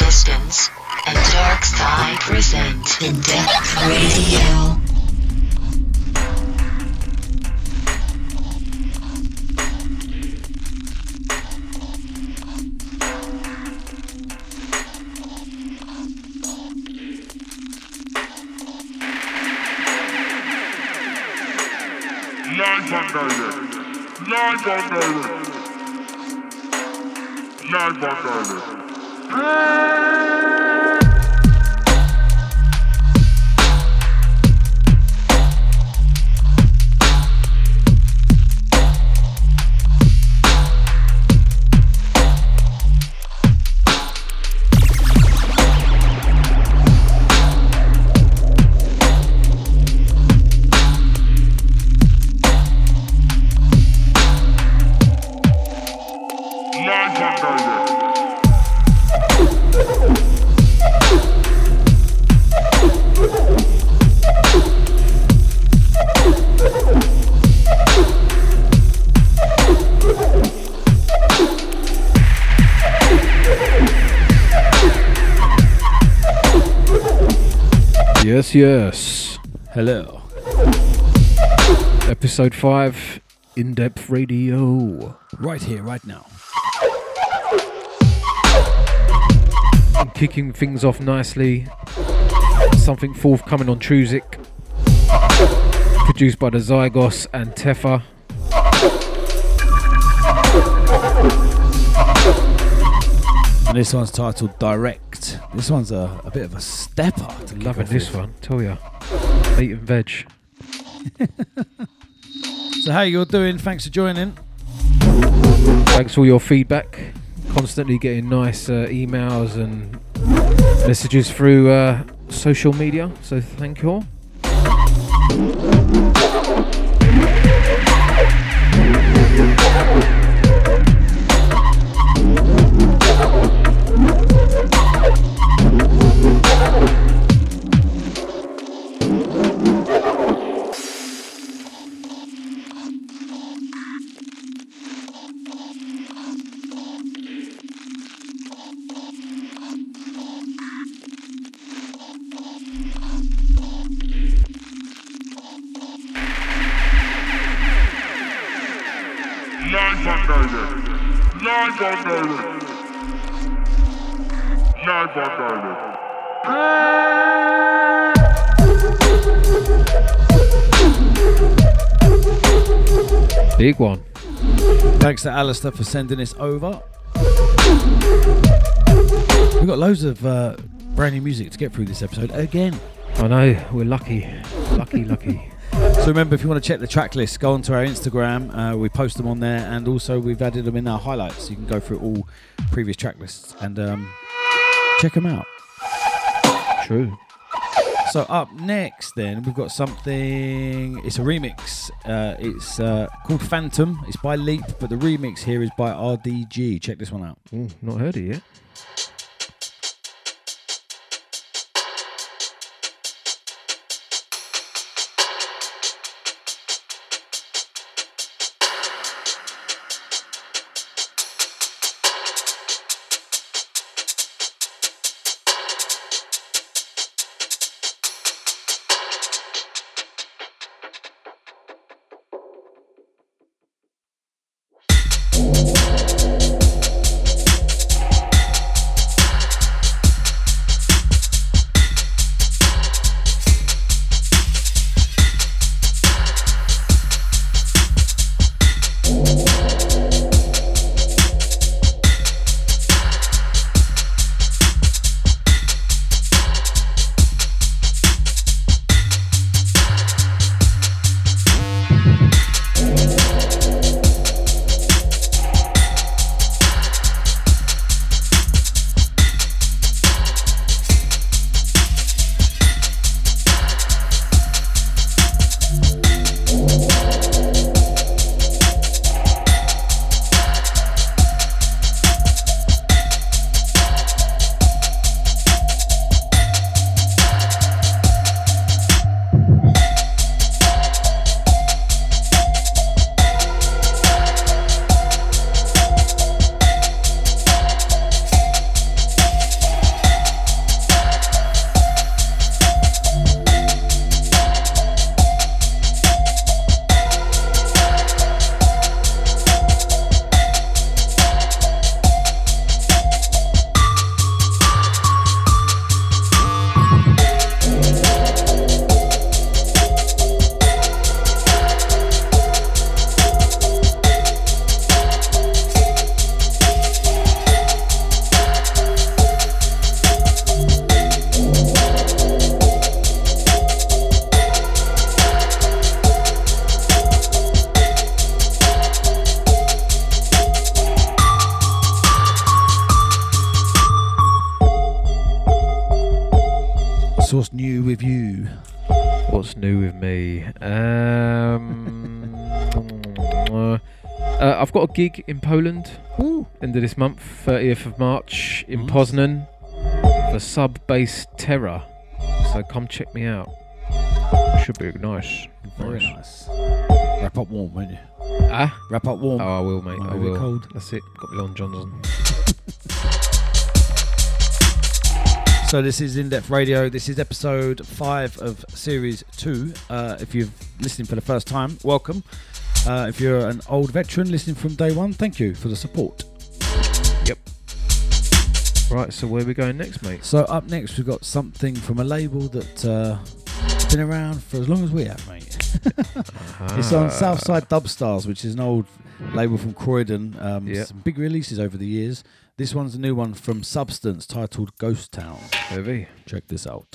Distance and Dark Side present In Depth Radio. Yes. Hello. Episode 5 In Depth Radio. Right here, right now. And kicking things off nicely. Something forthcoming on Truzik. Produced by the Zygos and Tefa. And this one's titled Direct. This one's a, a bit of a stepper. to Loving this with. one, tell ya. Meat and veg. So, how you all doing? Thanks for joining. Thanks for all your feedback. Constantly getting nice uh, emails and messages through uh, social media. So thank you all. Big one. Thanks to Alistair for sending this over. We've got loads of uh, brand new music to get through this episode again. I know, we're lucky. Lucky, lucky. So remember, if you want to check the track list, go onto our Instagram. Uh, we post them on there, and also we've added them in our highlights. You can go through all previous track lists and um, check them out. True. So up next, then we've got something. It's a remix. Uh, it's uh, called Phantom. It's by Leap, but the remix here is by RDG. Check this one out. Ooh, not heard it yet. Um, uh, I've got a gig in Poland end of this month, 30th of March in. Poznan for Sub Bass Terror. So come check me out. Should be nice. Very Nice. Wrap up warm, won't you? Ah? Wrap up warm. Oh, I will, mate. Might I will. cold. That's it. Got me Long Johnson. So this is In Depth Radio. This is episode five of series two. Uh, if you're listening for the first time, welcome. Uh, if you're an old veteran listening from day one, thank you for the support. Yep. Right, so where are we going next, mate? So up next, we've got something from a label that uh, been around for as long as we have, mate. It's on Ah. Southside Dub Stars, which is an old label from Croydon. Um, Yep. Some big releases over the years. This one's a new one from Substance titled Ghost Town. Heavy. Check this out.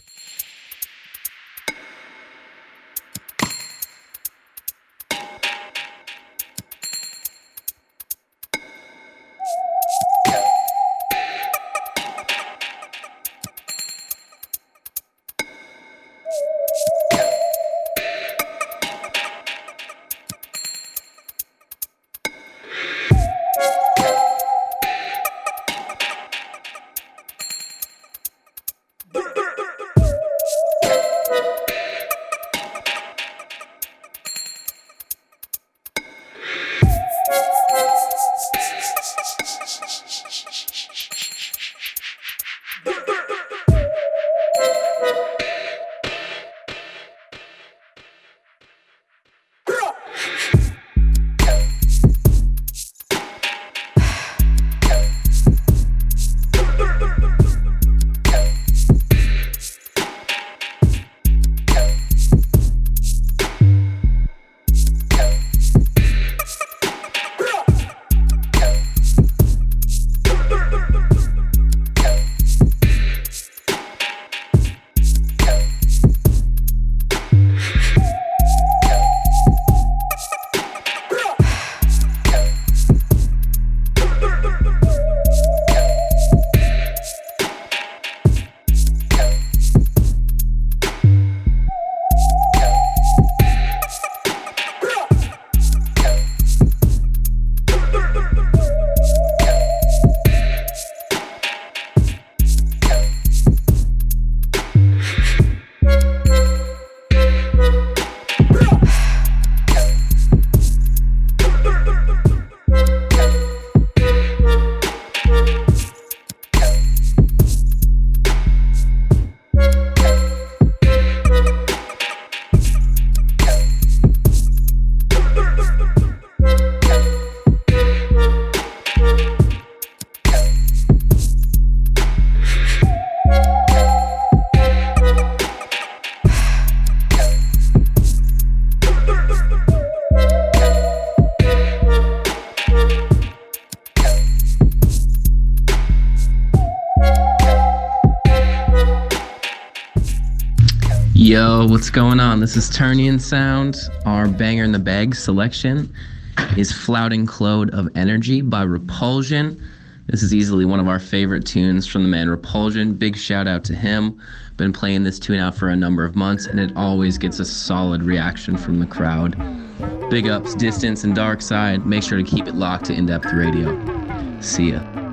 Yo, what's going on? This is Turnian Sound. Our banger in the bag selection is Flouting Cloud of Energy by Repulsion. This is easily one of our favorite tunes from the man Repulsion. Big shout out to him. Been playing this tune out for a number of months and it always gets a solid reaction from the crowd. Big ups, Distance and Dark Side. Make sure to keep it locked to In Depth Radio. See ya.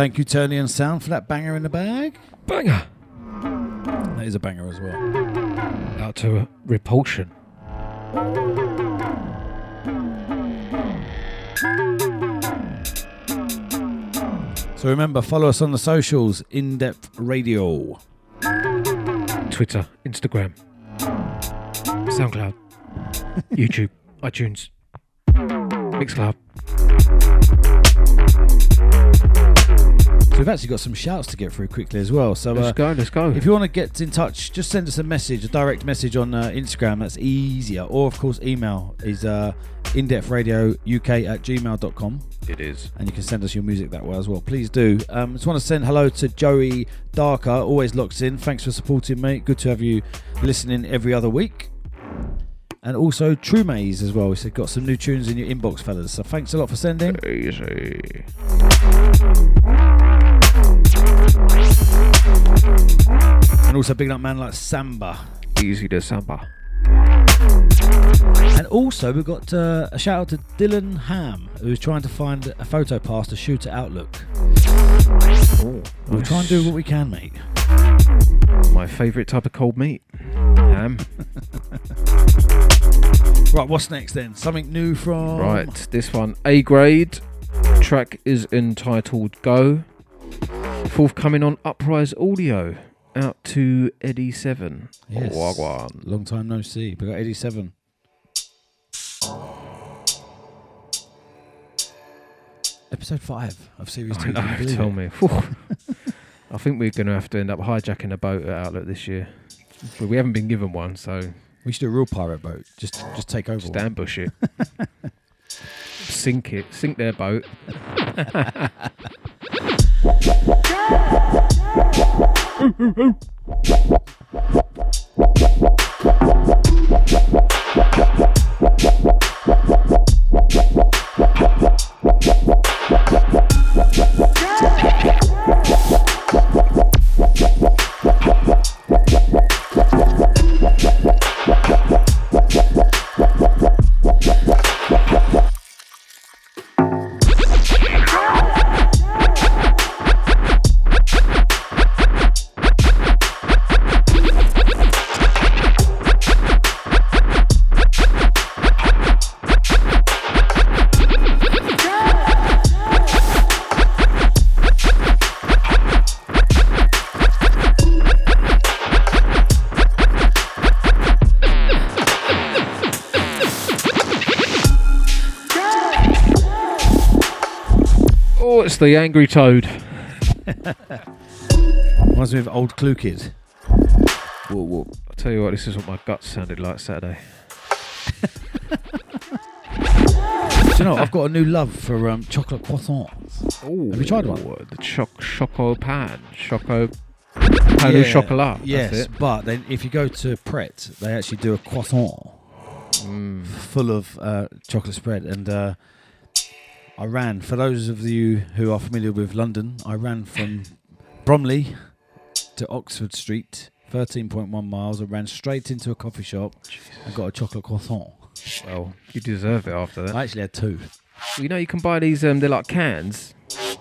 Thank you, Tony and Sound, for that banger in the bag. Banger. That is a banger as well. Out to Repulsion. So remember, follow us on the socials, In Depth Radio. Twitter, Instagram, SoundCloud, YouTube, iTunes, Mixcloud. So we've actually got some shouts to get through quickly as well. So uh, Let's go, let's go. if you want to get in touch, just send us a message, a direct message on uh, Instagram. That's easier. Or, of course, email is uh, indepthradiouk at gmail.com. It is. and you can send us your music that way as well. Please do. Um, just want to send hello to Joey Darker, always locks in. Thanks for supporting, mate. Good to have you listening every other week. And also True Maze as well. We said got some new tunes in your inbox, fellas. So thanks a lot for sending. Easy. And also big up man like Samba. Easy to samba. And also we've got uh, a shout out to Dylan Ham, who's trying to find a photo pass to shoot at Outlook. Oh, We'll try and do what we can, mate. My favourite type of cold meat. Ham. Right, what's next then? Something new from Right, this one A grade. Track is entitled Go. Forthcoming on Uprise Audio. Out to Eddie Seven. Yes. Wagwan. Long time no see. We got 87. Episode five of series two. I know, Can you believe tell it? me. I think we're going to have to end up hijacking a boat at Outlook this year. But we haven't been given one, so We should do a real pirate boat. Just, just take over. just one. ambush it. sink it. Sink their boat. Oh, it's the Angry Toad. Reminds me of old Clue Kid. Whoa, whoa. I'll tell you what, this is what my guts sounded like Saturday. Do you know, I've got a new love for um, chocolate croissants. Oh, Have you tried one? The choc choco pan, choco pan au chocolat. Yes, That's it. but then if you go to Pret, they actually do a croissant Mm. full of uh, chocolate spread. And uh, I ran, for those of you who are familiar with London, I ran from Bromley to Oxford Street, 13.1 miles. I ran straight into a coffee shop and got a chocolate croissant. Well, you deserve it after that. I actually had two. Well, you know, you can buy these. Um, they're like cans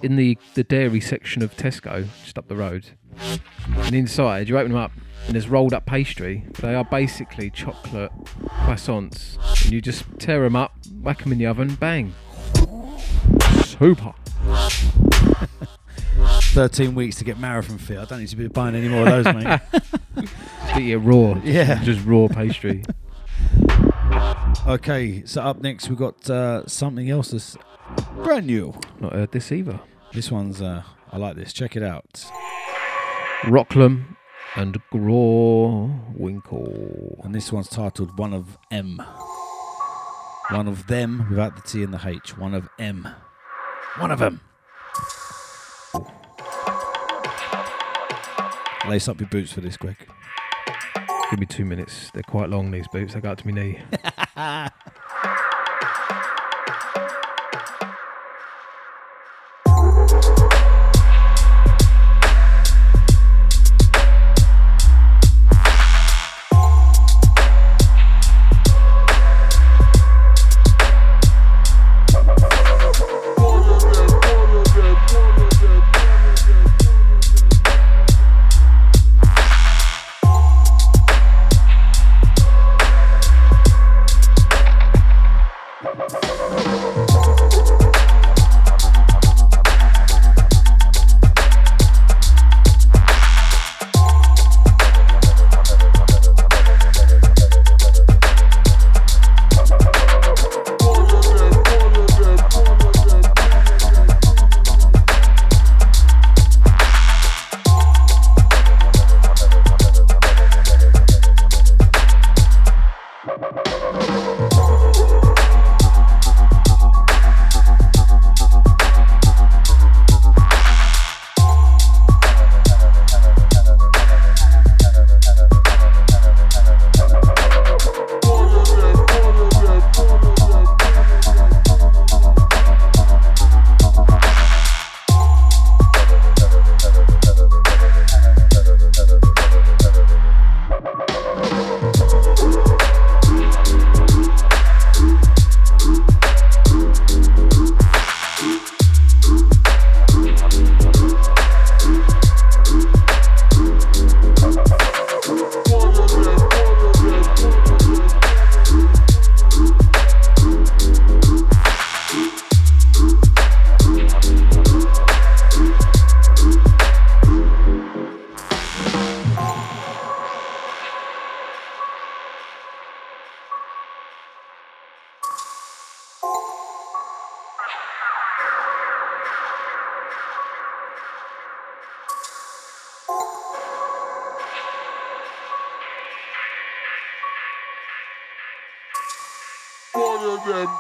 in the the dairy section of Tesco, just up the road. And inside, you open them up, and there's rolled up pastry. They are basically chocolate croissants, and you just tear them up, whack them in the oven, bang. Super. 13 weeks to get marathon fit. I don't need to be buying any more of those, mate. Eat it raw. Yeah. Just raw pastry. Okay, so up next we've got uh, something else that's brand new. Not heard this either. This one's, uh, I like this. Check it out. Rocklam and Winkle. And this one's titled One of M. One of them without the T and the H. One of M. One of them. Lace up your boots for this, Greg. Give me two minutes. They're quite long, these boots. They go up to my knee.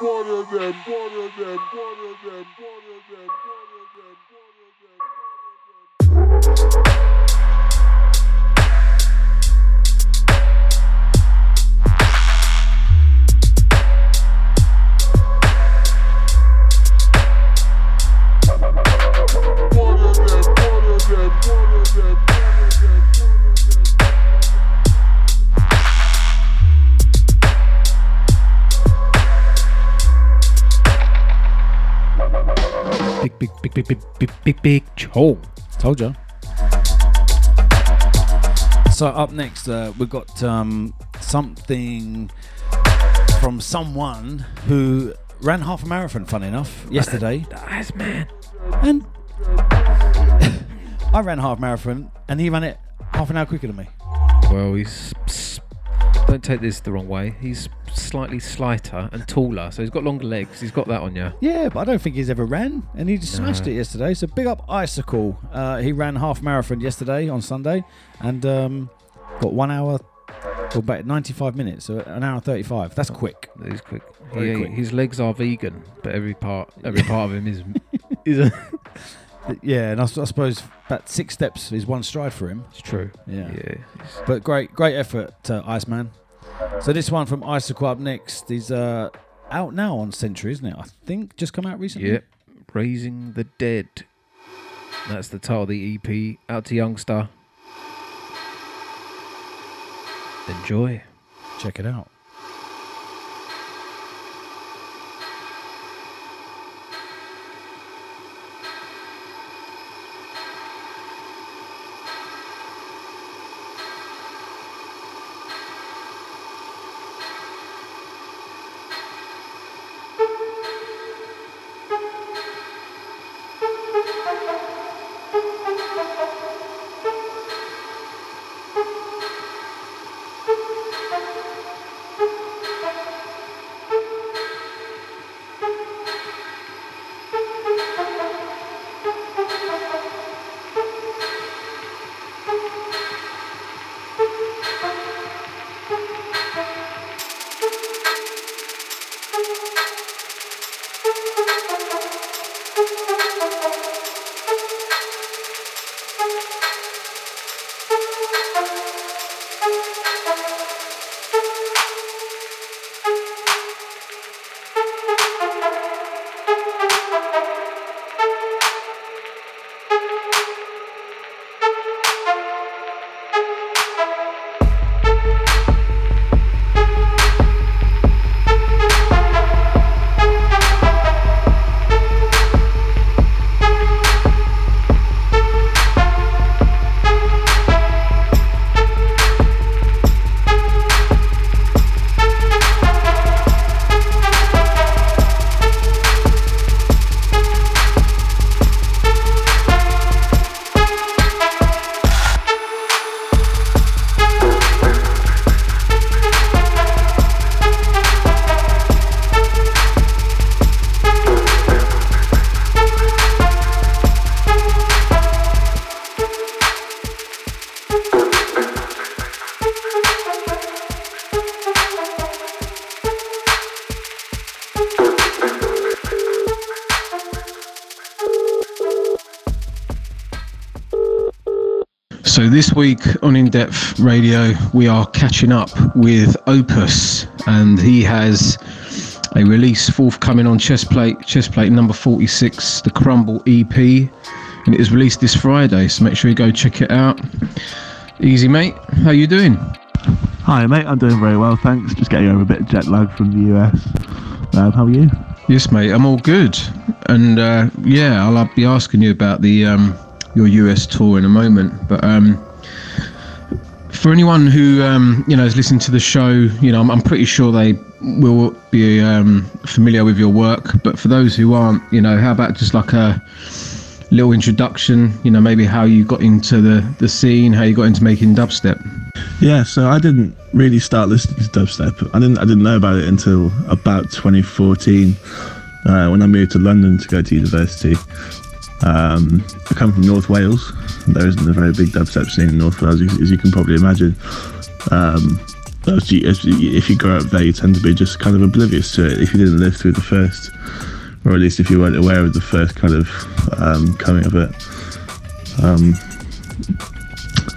one of them, one of them, one of them, one of them, Big, big, big, big, big, big, big, big. Told you. So up next, uh, we've got um, something from someone who ran half a marathon. Funny enough, yesterday, That's man. and I ran half marathon, and he ran it half an hour quicker than me. Well, he's. Don't take this the wrong way. He's slightly slighter and taller, so he's got longer legs. He's got that on you. Yeah, but I don't think he's ever ran, and he just smashed No. it yesterday. So big up Icicle. Uh, he ran half marathon yesterday on Sunday, and um, got one hour, or about 95 minutes, so an hour 35. That's quick. He's quick. Very He- quick. His legs are vegan, but every part, every part of him is is a. Yeah, and I suppose about six steps is one stride for him. It's true. Yeah. Yeah. But great, great effort, uh, Iceman. So this one from Icicle up next is uh, out now on Century, isn't it? I think just come out recently. Yep. Raising the Dead. That's the title of the EP. Out to Youngster. Enjoy. Check it out. This week on In Depth Radio, we are catching up with Opus, and he has a release forthcoming on Chestplate, Chestplate number 46, the Crumble EP, and it is released this Friday. So make sure you go check it out. Easy, mate. How you doing? Hi, mate. I'm doing very well, thanks. Just getting over a bit of jet lag from the US. Um, how are you? Yes, mate. I'm all good, and uh, yeah, I'll be asking you about the um, your US tour in a moment. But um, for anyone who um, you know is listening to the show, you know, I'm, I'm pretty sure they will be um, familiar with your work. But for those who aren't, you know, how about just like a little introduction? You know, maybe how you got into the the scene, how you got into making dubstep. Yeah, so I didn't really start listening to dubstep. I didn't. I didn't know about it until about 2014, uh, when I moved to London to go to university. Um, I come from North Wales. There isn't a very big dubstep scene in North Wales, as you- can probably imagine. Um, if you grow up there, you tend to be just kind of oblivious to it if you didn't live through the first, or at least if you weren't aware of the first kind of um, coming of it. Um,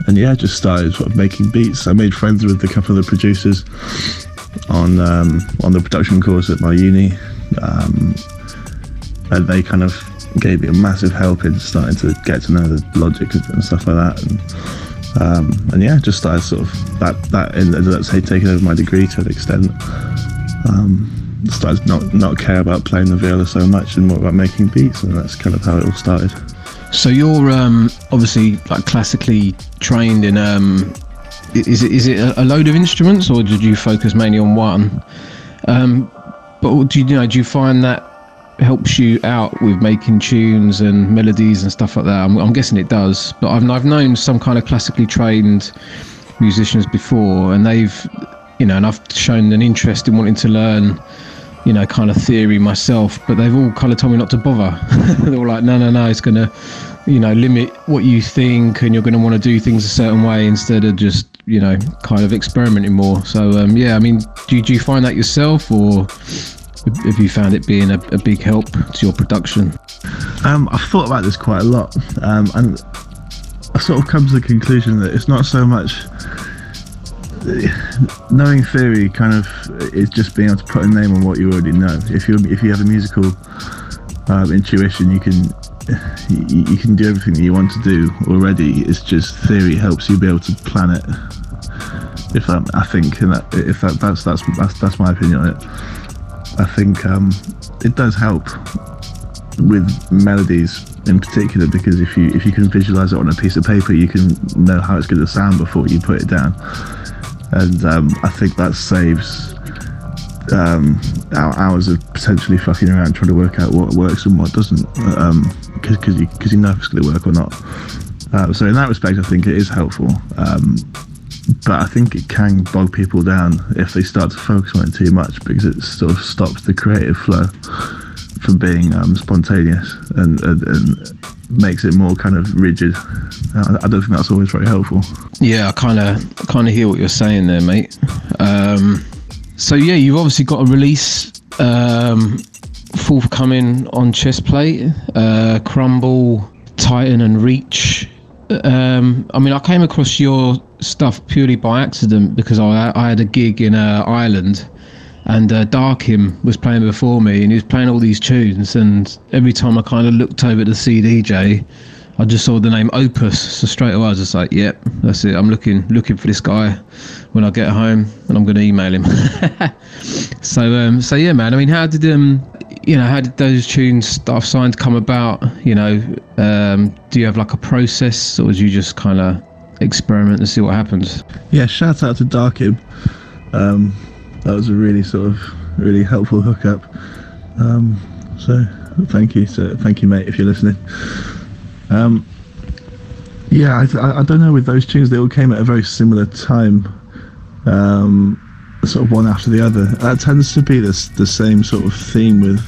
and yeah, just started sort of making beats. I made friends with a couple of the producers on um, on the production course at my uni, um, and they kind of gave me a massive help in starting to get to know the logic and stuff like that. And, um, and yeah, just started sort of that that ended up say taking over my degree to an extent. Um, started not not care about playing the viola so much and more about making beats, and that's kind of how it all started. So you're um, obviously like classically trained in. Um, is it is it a load of instruments, or did you focus mainly on one? Um, but do you, you know? Do you find that helps you out with making tunes and melodies and stuff like that? I'm, I'm guessing it does. But I've I've known some kind of classically trained musicians before, and they've you know, and I've shown an interest in wanting to learn you know, kind of theory myself, but they've all kind of told me not to bother. They're all like, no, no, no, it's going to, you know, limit what you think and you're going to want to do things a certain way instead of just, you know, kind of experimenting more. So, um, yeah, I mean, do, do you find that yourself or have you found it being a, a big help to your production? Um, I've thought about this quite a lot, um, and I sort of come to the conclusion that it's not so much knowing theory. Kind of is just being able to put a name on what you already know. If you if you have a musical um, intuition, you can you, can do everything that you want to do already. It's just theory helps you be able to plan it. If um, I think, and that, if that, that's that's that's that's my opinion on it. I think um, it does help with melodies in particular because if you if you can visualize it on a piece of paper you can know how it's going to sound before you put it down. And um, I think that saves um, hours of potentially fucking around trying to work out what works and what doesn't because you, cause you know if it's going to work or not. Uh, so in that respect I think it is helpful. Um, but I think it can bog people down if they start to focus on it too much because it sort of stops the creative flow from being um, spontaneous and, and, and makes it more kind of rigid. I, don't think that's always very helpful. Yeah, I kind of kind of hear what you're saying there, mate. Um, so yeah, you've obviously got a release um, forthcoming on Chestplate, uh, Crumble, Titan, and Reach. Um, I mean, I came across your stuff purely by accident because I, I had a gig in uh, Ireland. And uh, was playing before me, and he was playing all these tunes. And every time I kind of looked over at the CDJ, I just saw the name Opus, so straight away I was just like, "Yep, that's it. I'm looking looking for this guy when I get home, and I'm going to email him." so, um, so yeah, man. I mean, how did um, you know, how did those tunes that I've signed come about? You know, um, do you have like a process, or do you just kind of experiment and see what happens? Yeah, shout out to Darkham. Um, that was a really sort of really helpful hookup. Um, so thank you, so thank you, mate, if you're listening. Um, yeah, I, I, I don't know. With those tunes, they all came at a very similar time, um, sort of one after the other. That tends to be the the same sort of theme with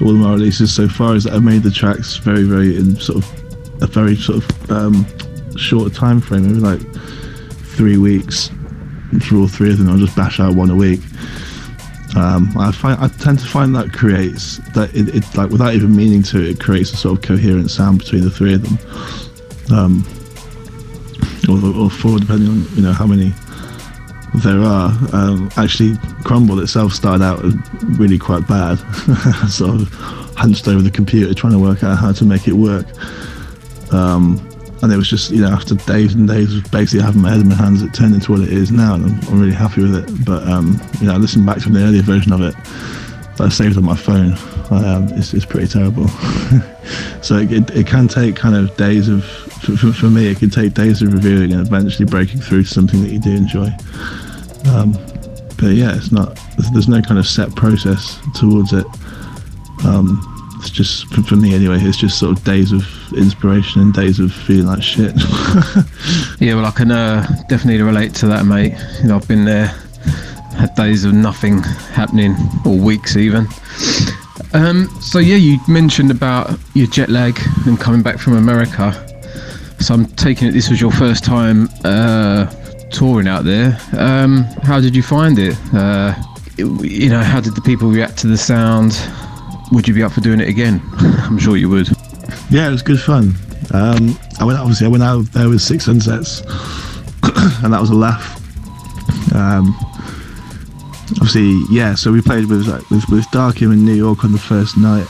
all of my releases so far. Is that I've made the tracks very, very in sort of a very sort of um, short time frame, maybe like three weeks for all three of them. I'll just bash out one a week. Um, I find I tend to find that creates that it, it like without even meaning to, it creates a sort of coherent sound between the three of them, um, or, or four, depending on you know how many there are. Um, actually, Crumble itself started out really quite bad, sort of hunched over the computer trying to work out how to make it work. Um, and it was just you know after days and days of basically having my head in my hands, it turned into what it is now, and I'm, I'm really happy with it. But um, you know, I listened back to the earlier version of it I saved on my phone. Um, it's, it's pretty terrible. so it, it, it can take kind of days of for, for, me, it can take days of reviewing and eventually breaking through to something that you do enjoy. Um, but yeah, it's not. There's, there's no kind of set process towards it. Um, it's just for, for me anyway. It's just sort of days of inspiration and days of feeling like shit. Yeah, well, I can uh, definitely relate to that, mate. You know, I've been there, had days of nothing happening, or weeks even. Um, so yeah, you mentioned about your jet lag and coming back from America. So I'm taking it this was your first time uh, touring out there. Um, how did you find it? Uh, you know, how did the people react to the sound? Would you be up for doing it again? I'm sure you would. Yeah, it was good fun. Um, I went obviously I went out there with six sunsets, and that was a laugh. Um, obviously, yeah. So we played with like, with with Darkham in New York on the first night,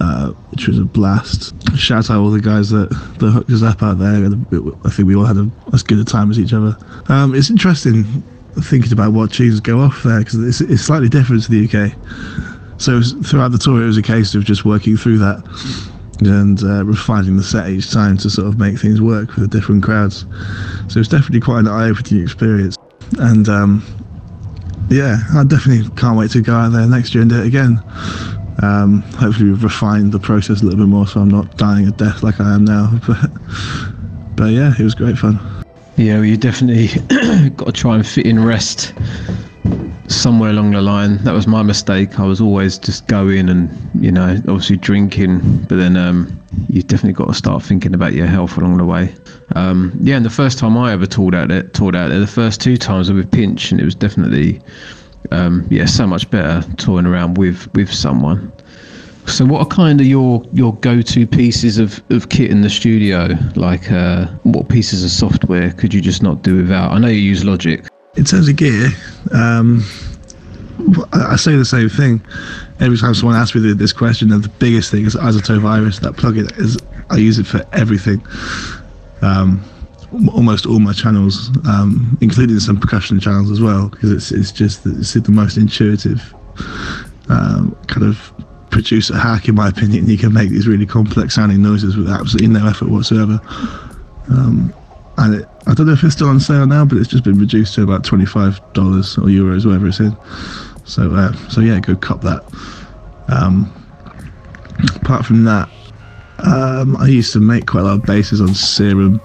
uh, which was a blast. Shout out all the guys that that hooked us up out there. I think we all had a, as good a time as each other. Um, it's interesting thinking about what tunes go off there because it's, it's slightly different to the UK. So was, throughout the tour, it was a case of just working through that and uh, refining the set each time to sort of make things work for the different crowds. So it's definitely quite an eye-opening experience. And um, yeah, I definitely can't wait to go out there next year and do it again. Um, hopefully, we've refined the process a little bit more, so I'm not dying a death like I am now. But but yeah, it was great fun. Yeah, well, you definitely got to try and fit in rest somewhere along the line. That was my mistake. I was always just going and you know, obviously drinking, but then um, you definitely got to start thinking about your health along the way. Um, yeah, and the first time I ever toured out there, toured out there, the first two times were with Pinch, and it was definitely um, yeah, so much better touring around with with someone. So, what are kind of your your go-to pieces of, of kit in the studio? Like, uh, what pieces of software could you just not do without? I know you use Logic. In terms of gear, um, I say the same thing every time someone asks me this question. And the biggest thing is iZotope Virus. That plugin is I use it for everything. Um, almost all my channels, um, including some percussion channels as well, because it's it's just it's the most intuitive um, kind of producer hack, in my opinion. You can make these really complex sounding noises with absolutely no effort whatsoever. Um, and it, I don't know if it's still on sale now, but it's just been reduced to about twenty five dollars or euros, whatever it's in. So uh, so yeah, go cop that. Um, apart from that, um, I used to make quite a lot of basses on Serum.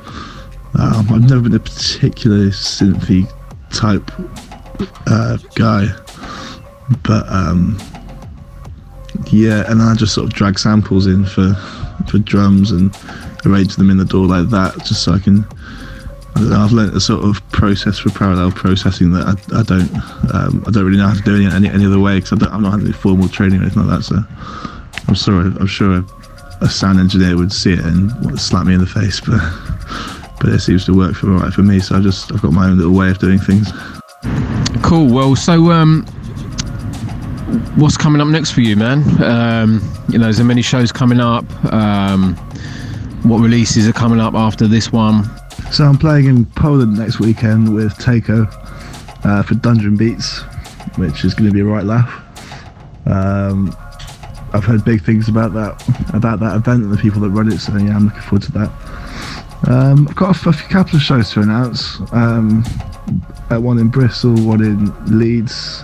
Um, I've never been a particularly synthy type uh, guy, but um, yeah, and I just sort of drag samples in for for drums and arrange them in the DAW like that, just so I can. I've learned a sort of process for parallel processing that I, I don't um, I don't really know how to do it any any other way because I'm not having any formal training or anything like that. So I'm sorry, I'm sure a, a sound engineer would see it and slap me in the face, but but it seems to work for right for me. So I just I've got my own little way of doing things. Cool. Well, so um, what's coming up next for you, man? Um, you know, is there many shows coming up? Um, what releases are coming up after this one? So I'm playing in Poland next weekend with Takeo uh, for Dungeon Beats, which is going to be a right laugh. Um, I've heard big things about that about that event and the people that run it, so yeah, I'm looking forward to that. Um, I've got a, a couple of shows to announce. Um, uh, one in Bristol, one in Leeds.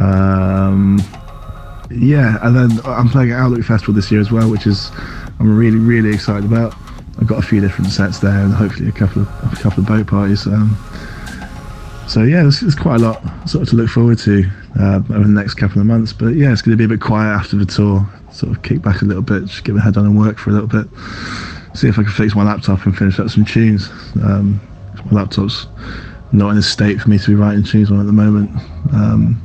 Um, yeah, and then I'm playing at Outlook Festival this year as well, which is I'm really really excited about. I've got a few different sets there, and hopefully a couple of a couple of boat parties. Um, so yeah, there's, quite a lot sort of to look forward to uh, over the next couple of months. But yeah, it's going to be a bit quiet after the tour. Sort of kick back a little bit, just get my head down and work for a little bit. See if I can fix my laptop and finish up some tunes. Um, my laptop's not in a state for me to be writing tunes on at the moment. Um,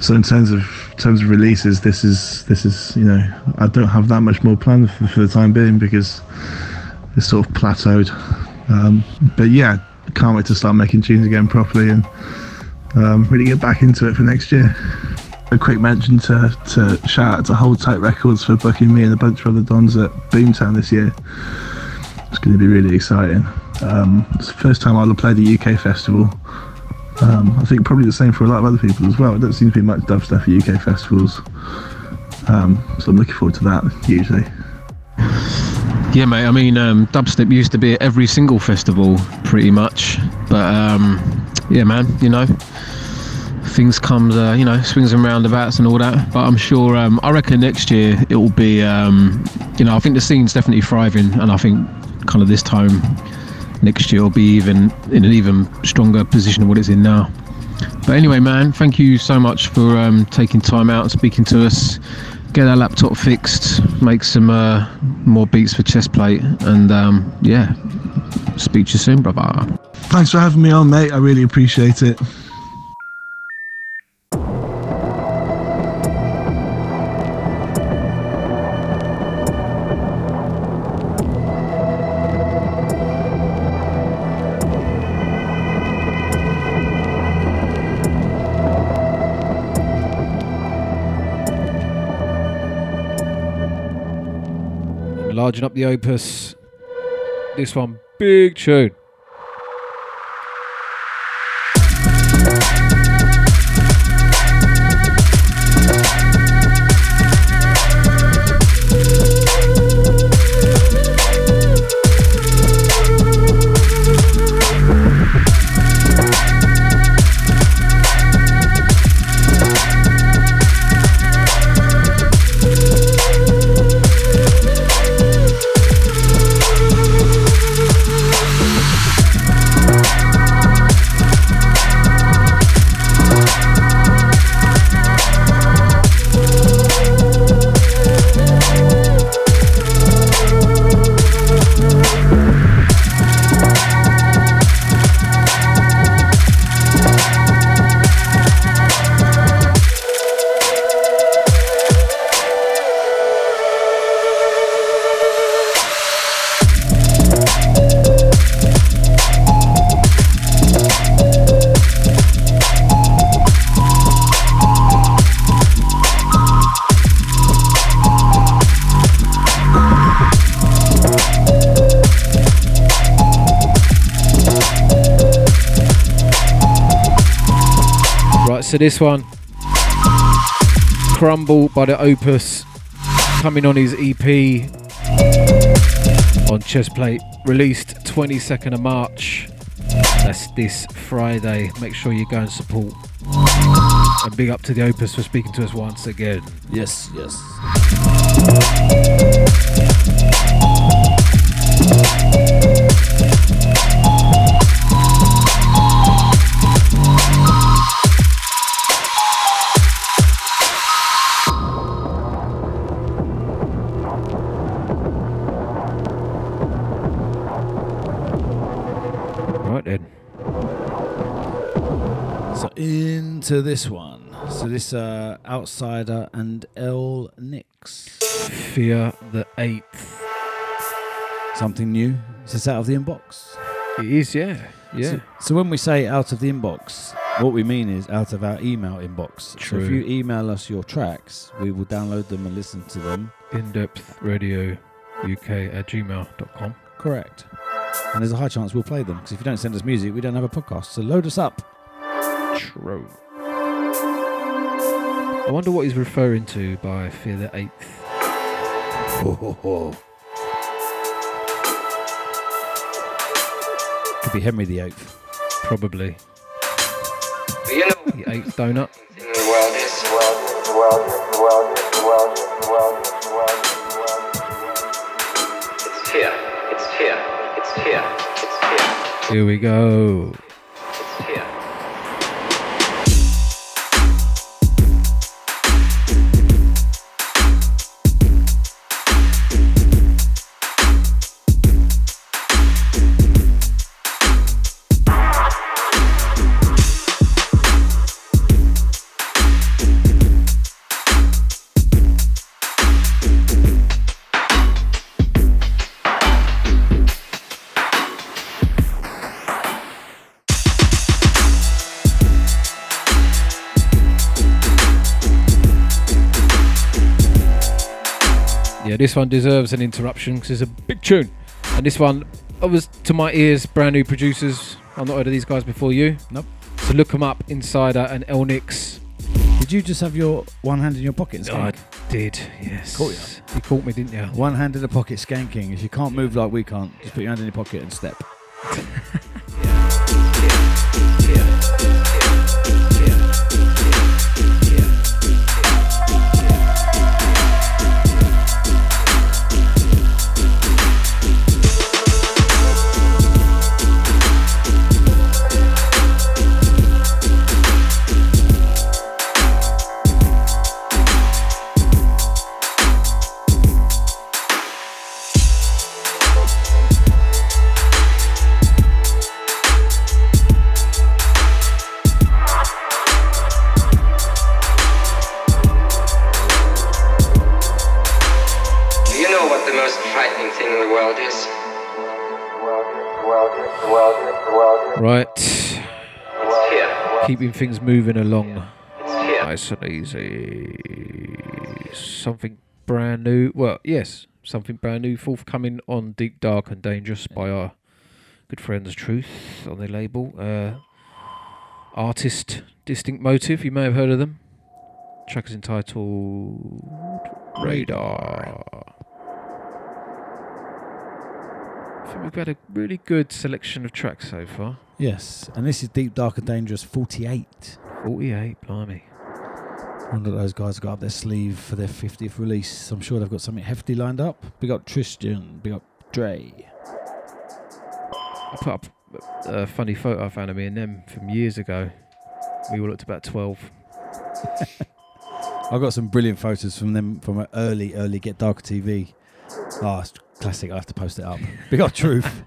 so in terms of in terms of releases, this is this is you know I don't have that much more planned for, for the time being because it's sort of plateaued. Um, but yeah, can't wait to start making tunes again properly and um, really get back into it for next year. A quick mention to, to shout out to Hold Tight Records for booking me and a bunch of other dons at Boomtown this year. It's going to be really exciting. Um, it's the first time I'll play the UK festival. Um, I think probably the same for a lot of other people as well. It doesn't seem to be much dubstep at UK festivals. Um, so I'm looking forward to that usually. Yeah, mate. I mean, um, dubstep used to be at every single festival, pretty much. But um, yeah, man. You know, things comes, uh, you know, swings and roundabouts and all that. But I'm sure. Um, I reckon next year it will be. Um, you know, I think the scene's definitely thriving, and I think kind of this time next year will be even in an even stronger position than what it's in now. But anyway, man, thank you so much for um, taking time out and speaking to us. Get our laptop fixed, make some uh, more beats for Chestplate, and um, yeah, speak to you soon, brother. Thanks for having me on, mate. I really appreciate it. Larging up the opus. This one, big tune. So this one, Crumble by the Opus, coming on his EP on Chestplate, released 22nd of March. That's this Friday. Make sure you go and support. And big up to the Opus for speaking to us once again. Yes, yes. Into this one. So this uh, outsider and L Nix. Fear the 8th. Something new. Is this out of the inbox? It is, yeah. Yeah. So, so when we say out of the inbox, what we mean is out of our email inbox. So if you email us your tracks, we will download them and listen to them. In depth radio UK at gmail.com. Correct. And there's a high chance we'll play them because if you don't send us music, we don't have a podcast. So load us up. True. I wonder what he's referring to by Fear the 8th. Could be Henry the Eighth. Probably. You know, The 8th donut. in the world is the world, the world, the world, the world, the world, the world, the world. It's here. It's here. It's here. It's here. Here we go. This one deserves an interruption because it's a big tune. And this one, I was to my ears, brand new producers. I've not heard of these guys before you. Nope. So look them up, Insider and Elnix. Did you just have your one hand in your pocket and I did, yes. Caught ya. You caught me, didn't you? One hand in the pocket skanking. If you can't move like we can't, just put your hand in your pocket and step. Right, keeping things moving along nice and easy. Something brand new. Well, yes, something brand new forthcoming on Deep Dark and Dangerous by our good friends Truth on their label. Uh, artist Distinct Motive, you may have heard of them. Track is entitled Radar. Think we've had a really good selection of tracks so far. Yes, and this is Deep Dark and Dangerous 48. 48, blimey. I wonder those guys got up their sleeve for their 50th release. I'm sure they've got something hefty lined up. Big up Tristan, big up Dre. I put up a funny photo I found of me and them from years ago. We all looked about 12. I've got some brilliant photos from them from an early, early Get Darker TV. It's classic. I have to post it up. Big up Truth.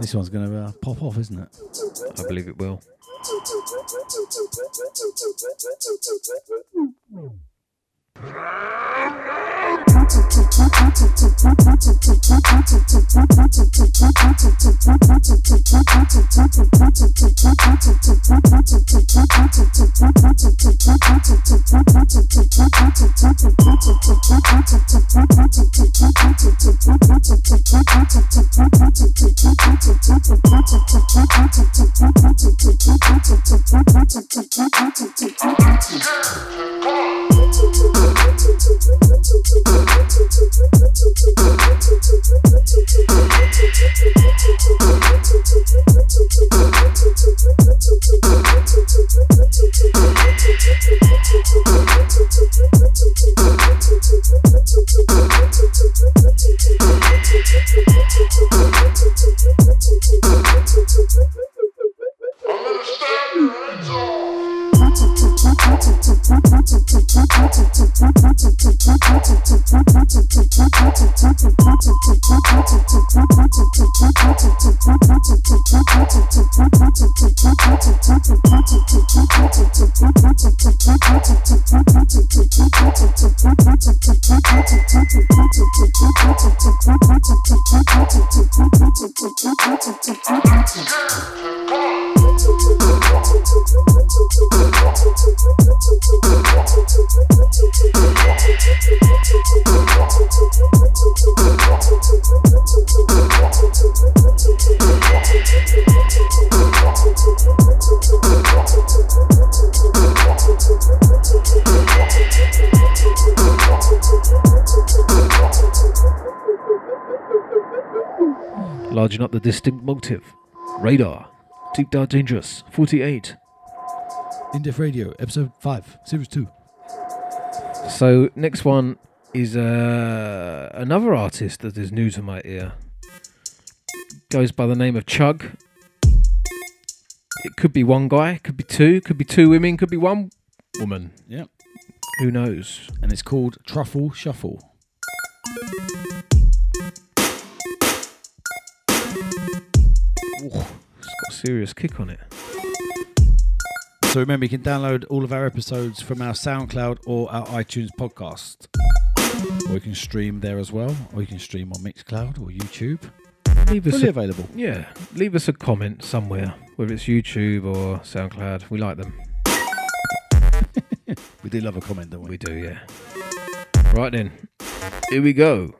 This one's going to uh, pop off, isn't it? I believe it will. Larging Thank you. Up the distinct motive. Radar. Deep Dark Dangerous. 48. In Depth Radio, episode 5, series 2. So next one is uh, another artist that is new to my ear. Goes by the name of Chug. It could be one guy, could be two, could be two women, could be one woman. Yep. Who knows? And it's called Truffle Shuffle. Ooh, it's got a serious kick on it. So remember, you can download all of our episodes from our SoundCloud or our iTunes podcast. Or you can stream there as well, or you can stream on Mixcloud or YouTube. Leave us Fully a, available. yeah, leave us a comment somewhere, whether it's YouTube or SoundCloud. We like them. We do love a comment, don't we? We do, yeah. Right then, here we go.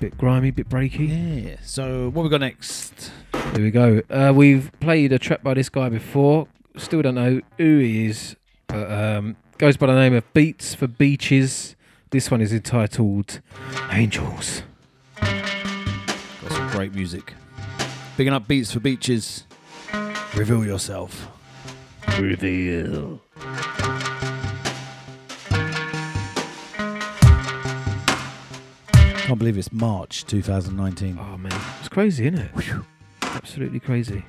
Bit grimy, bit breaky. Yeah. So what we got next? Here we go. Uh, we've played a track by this guy before. Still don't know who he is, but um, goes by the name of Beats for Beaches. This one is entitled Angels. Got some great music. Bigging up beats for beaches. Reveal yourself. Reveal. I can't believe it's March 2019. Oh man, it's crazy, isn't it? Absolutely crazy.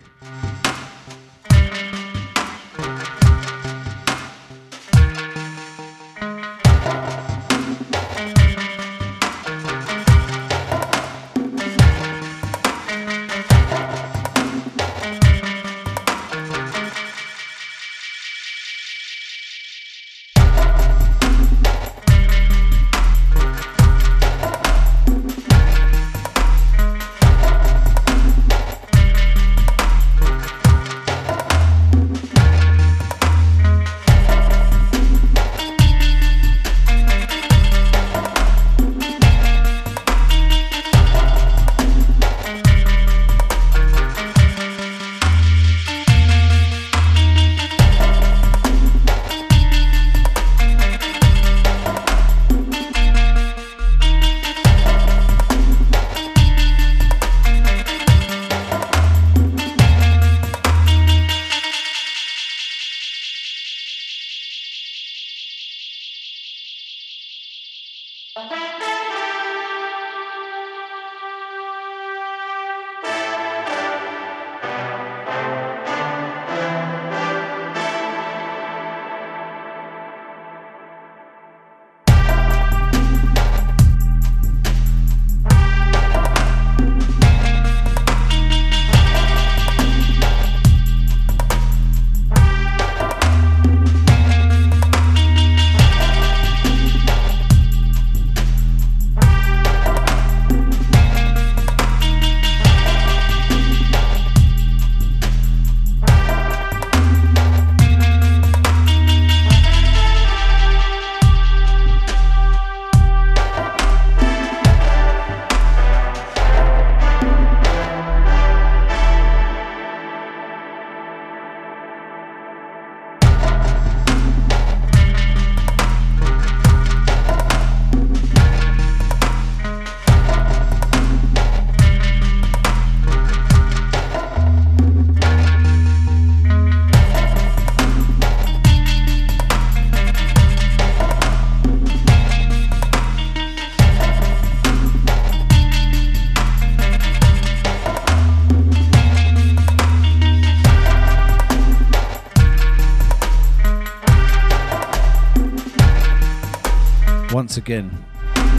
Once again,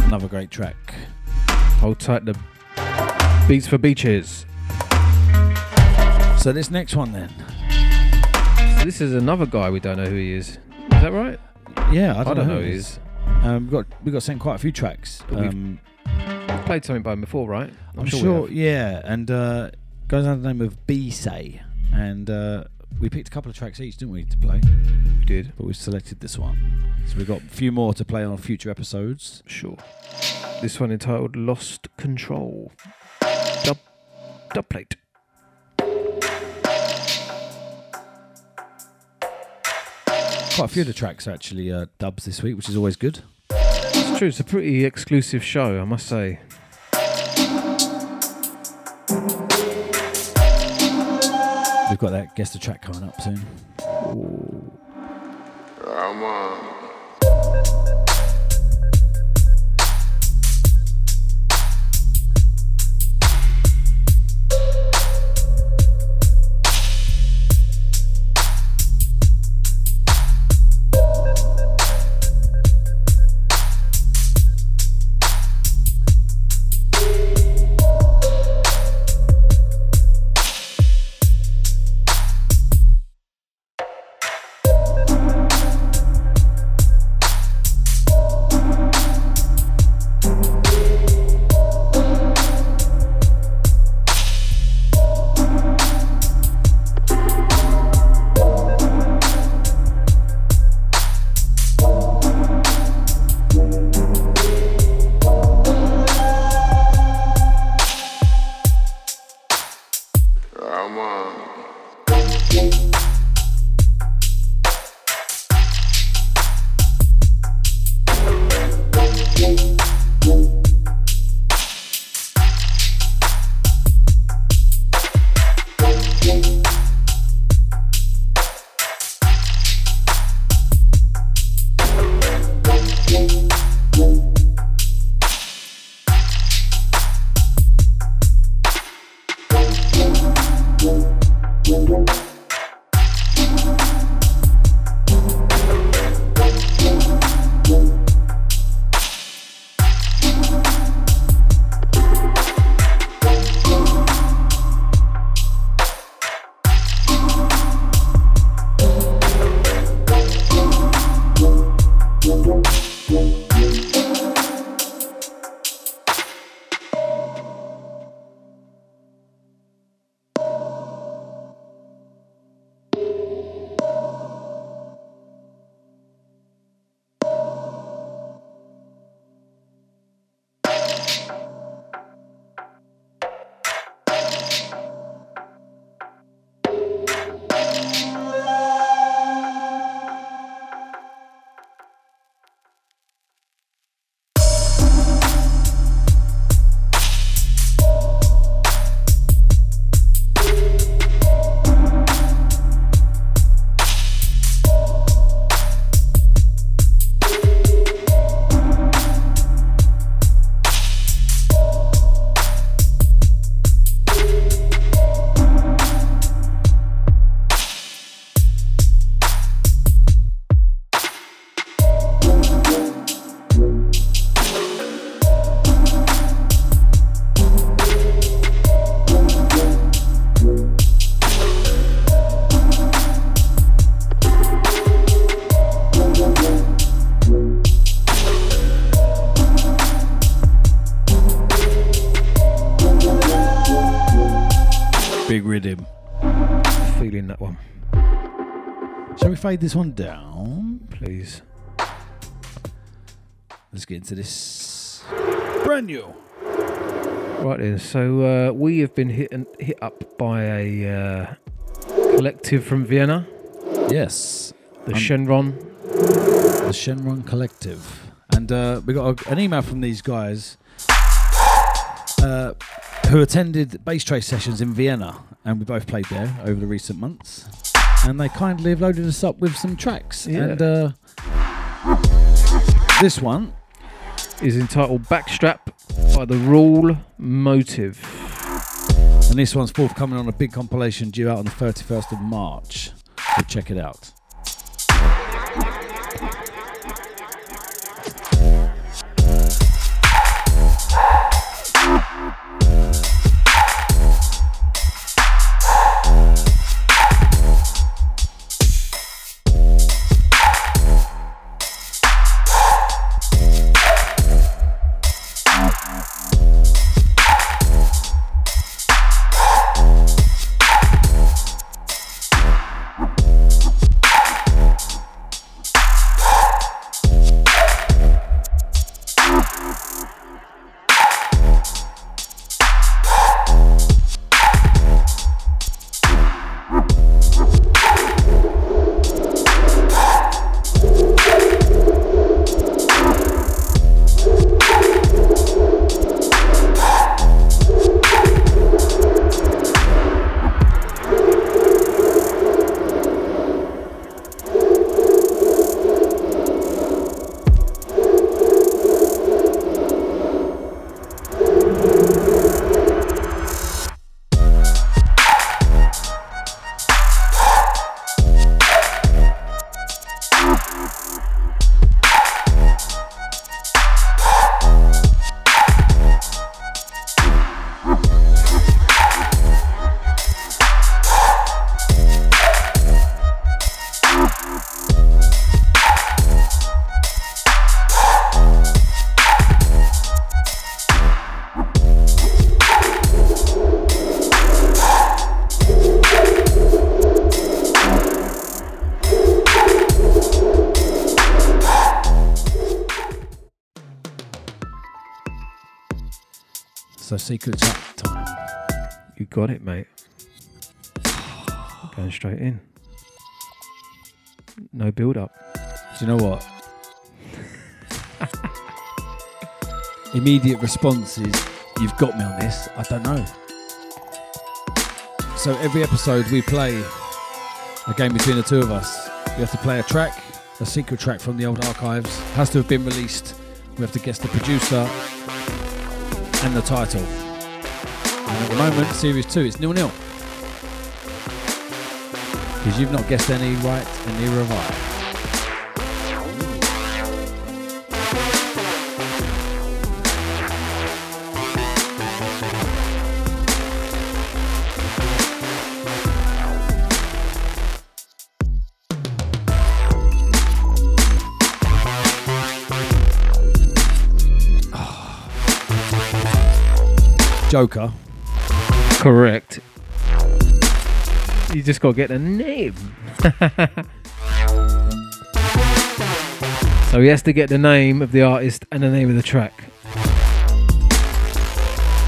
another great track. Hold tight the Beats for Beaches. So this next one then. So this is another guy we don't know who he is. Is that right? Yeah, I don't, know who who he is. Um, we got we got sent quite a few tracks. We've- Um, We've played something by him before, right? I'm, we sure, have. yeah, and uh, goes under the name of B Say, and uh, we picked a couple of tracks each, didn't we, to play? We did. But we selected this one, so we've got a few more to play on future episodes. Sure. This one entitled Lost Control. Dub, dub plate. Quite a few of the tracks are actually uh, dubs this week, which is always good. It's true, it's a pretty exclusive show, I must say. We've got that guest track coming up soon. I'm fade this one down? please. Let's get into this. Brand new. Right then, so uh, we have been hit and hit up by a uh, collective from Vienna, Yes. the Um, Shenron. the Shenron Collective. And uh, we got a, an email from these guys uh, who attended bass trace sessions in Vienna, and we both played there over the recent months. And they kindly have loaded us up with some tracks. Yeah. And uh, this one, is entitled Backstrap by the Rule Motive. and this one's forthcoming on a big compilation due out on the 31st of March. So check it out. So secret chat time. You got it, mate. Going straight in. No build up. Do you know what? Immediate response is, you've got me on this. I don't know. So every episode we play a game between the two of us. We have to play a track, a secret track from the old archives. Has to have been released. We have to guess the producer and the title. And at the moment, series two, it's nil nil. Because you've not guessed any right, and neither have I. Joker. Correct. You just got to get the name. so he has to get the name of the artist and the name of the track. Do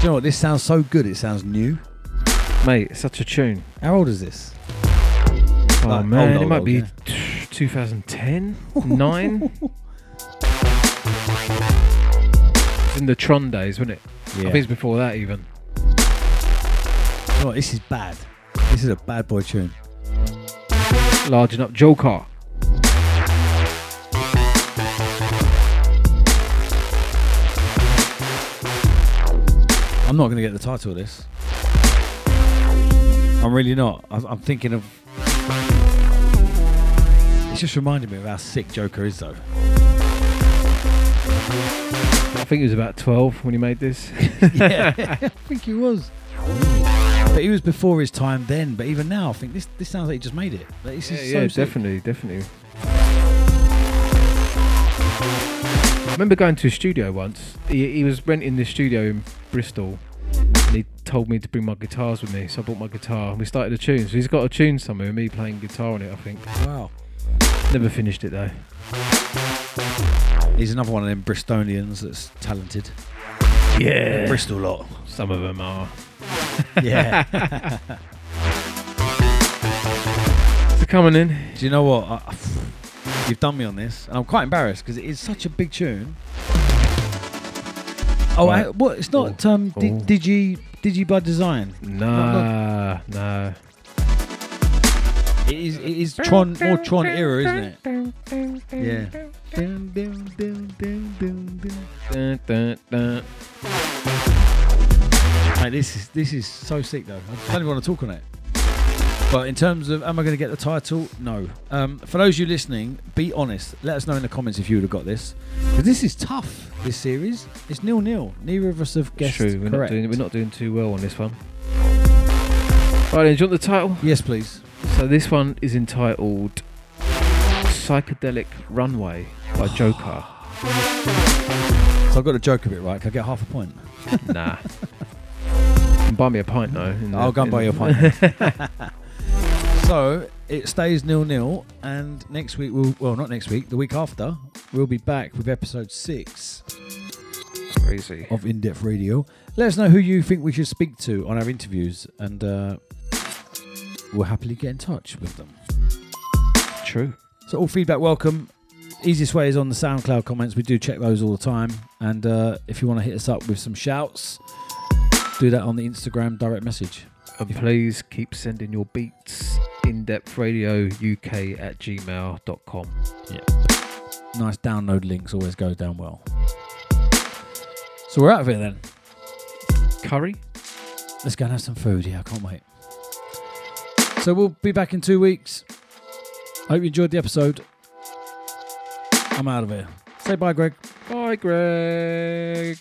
you know what? This sounds so good. It sounds new. Mate, it's such a tune. How old is this? Oh Like, man, old, it might old, be yeah. 2010, 9. In the Tron days, wasn't it? I think it's before that even. What? This is bad. This is a bad boy tune. Larging up Joker. I'm not going to get the title of this. I'm really not. I'm, I'm thinking of. It's just reminded me of how sick Joker is, though. I think he was about 12 when he made this. yeah, I think he was. But he was before his time then. But even now, I think this this sounds like he just made it. Like, this yeah, is so yeah, sick. definitely, definitely. I remember going to a studio once. He, he was renting this studio in Bristol. And he told me to bring my guitars with me, so I brought my guitar and we started a tune. So he's got a tune somewhere, with me playing guitar on it. I think. Wow. Never finished it though. He's another one of them Bristolians that's talented. Yeah. Bristol lot. Some of them are. Yeah. So coming in. Do you know what? I, I- you've done me on this, and I'm quite embarrassed because it is such a big tune. Oh, Right. I- what? It's not um, di- Oh. Digi Digidesign. Nah, nah. It is. It is Tron more Tron era, isn't it? Yeah. Dun, dun, dun, dun, dun, dun. Dun, dun, dun. Mate, this is this is so sick though. I don't even want to talk on it. But in terms of am I going to get the title? No. Um, for those of you listening, be honest. Let us know in the comments if you would have got this. 'Cause this is tough. This series. It's nil nil. Neither of us have It's guessed true. We're not correct. doing we're not doing too well on this one. Right, then, do you want the title? Yes, please. So this one is entitled "Psychedelic Runway" by Joker. So I've got the joke a bit right. Can I get half a point? nah. Buy me a pint though. the- I'll go and buy you a pint. so it stays nil nil, and next week we'll well not next week, the week after we'll be back with episode six Crazy. of In Depth Radio. Let us know who you think we should speak to on our interviews, and uh, we'll happily get in touch with them. True. So all feedback welcome. Easiest way is on the SoundCloud comments. We do check those all the time, and uh, if you want to hit us up with some shouts, do that on the Instagram direct message. And please keep sending your beats in depth radio uk at gmail.com. Nice download links always go down well. So we're out of here then. Curry? Let's go and have some food. Yeah, I can't wait. So we'll be back in two weeks. I hope you enjoyed the episode. I'm out of here. Say bye, Greg. Bye, Greg.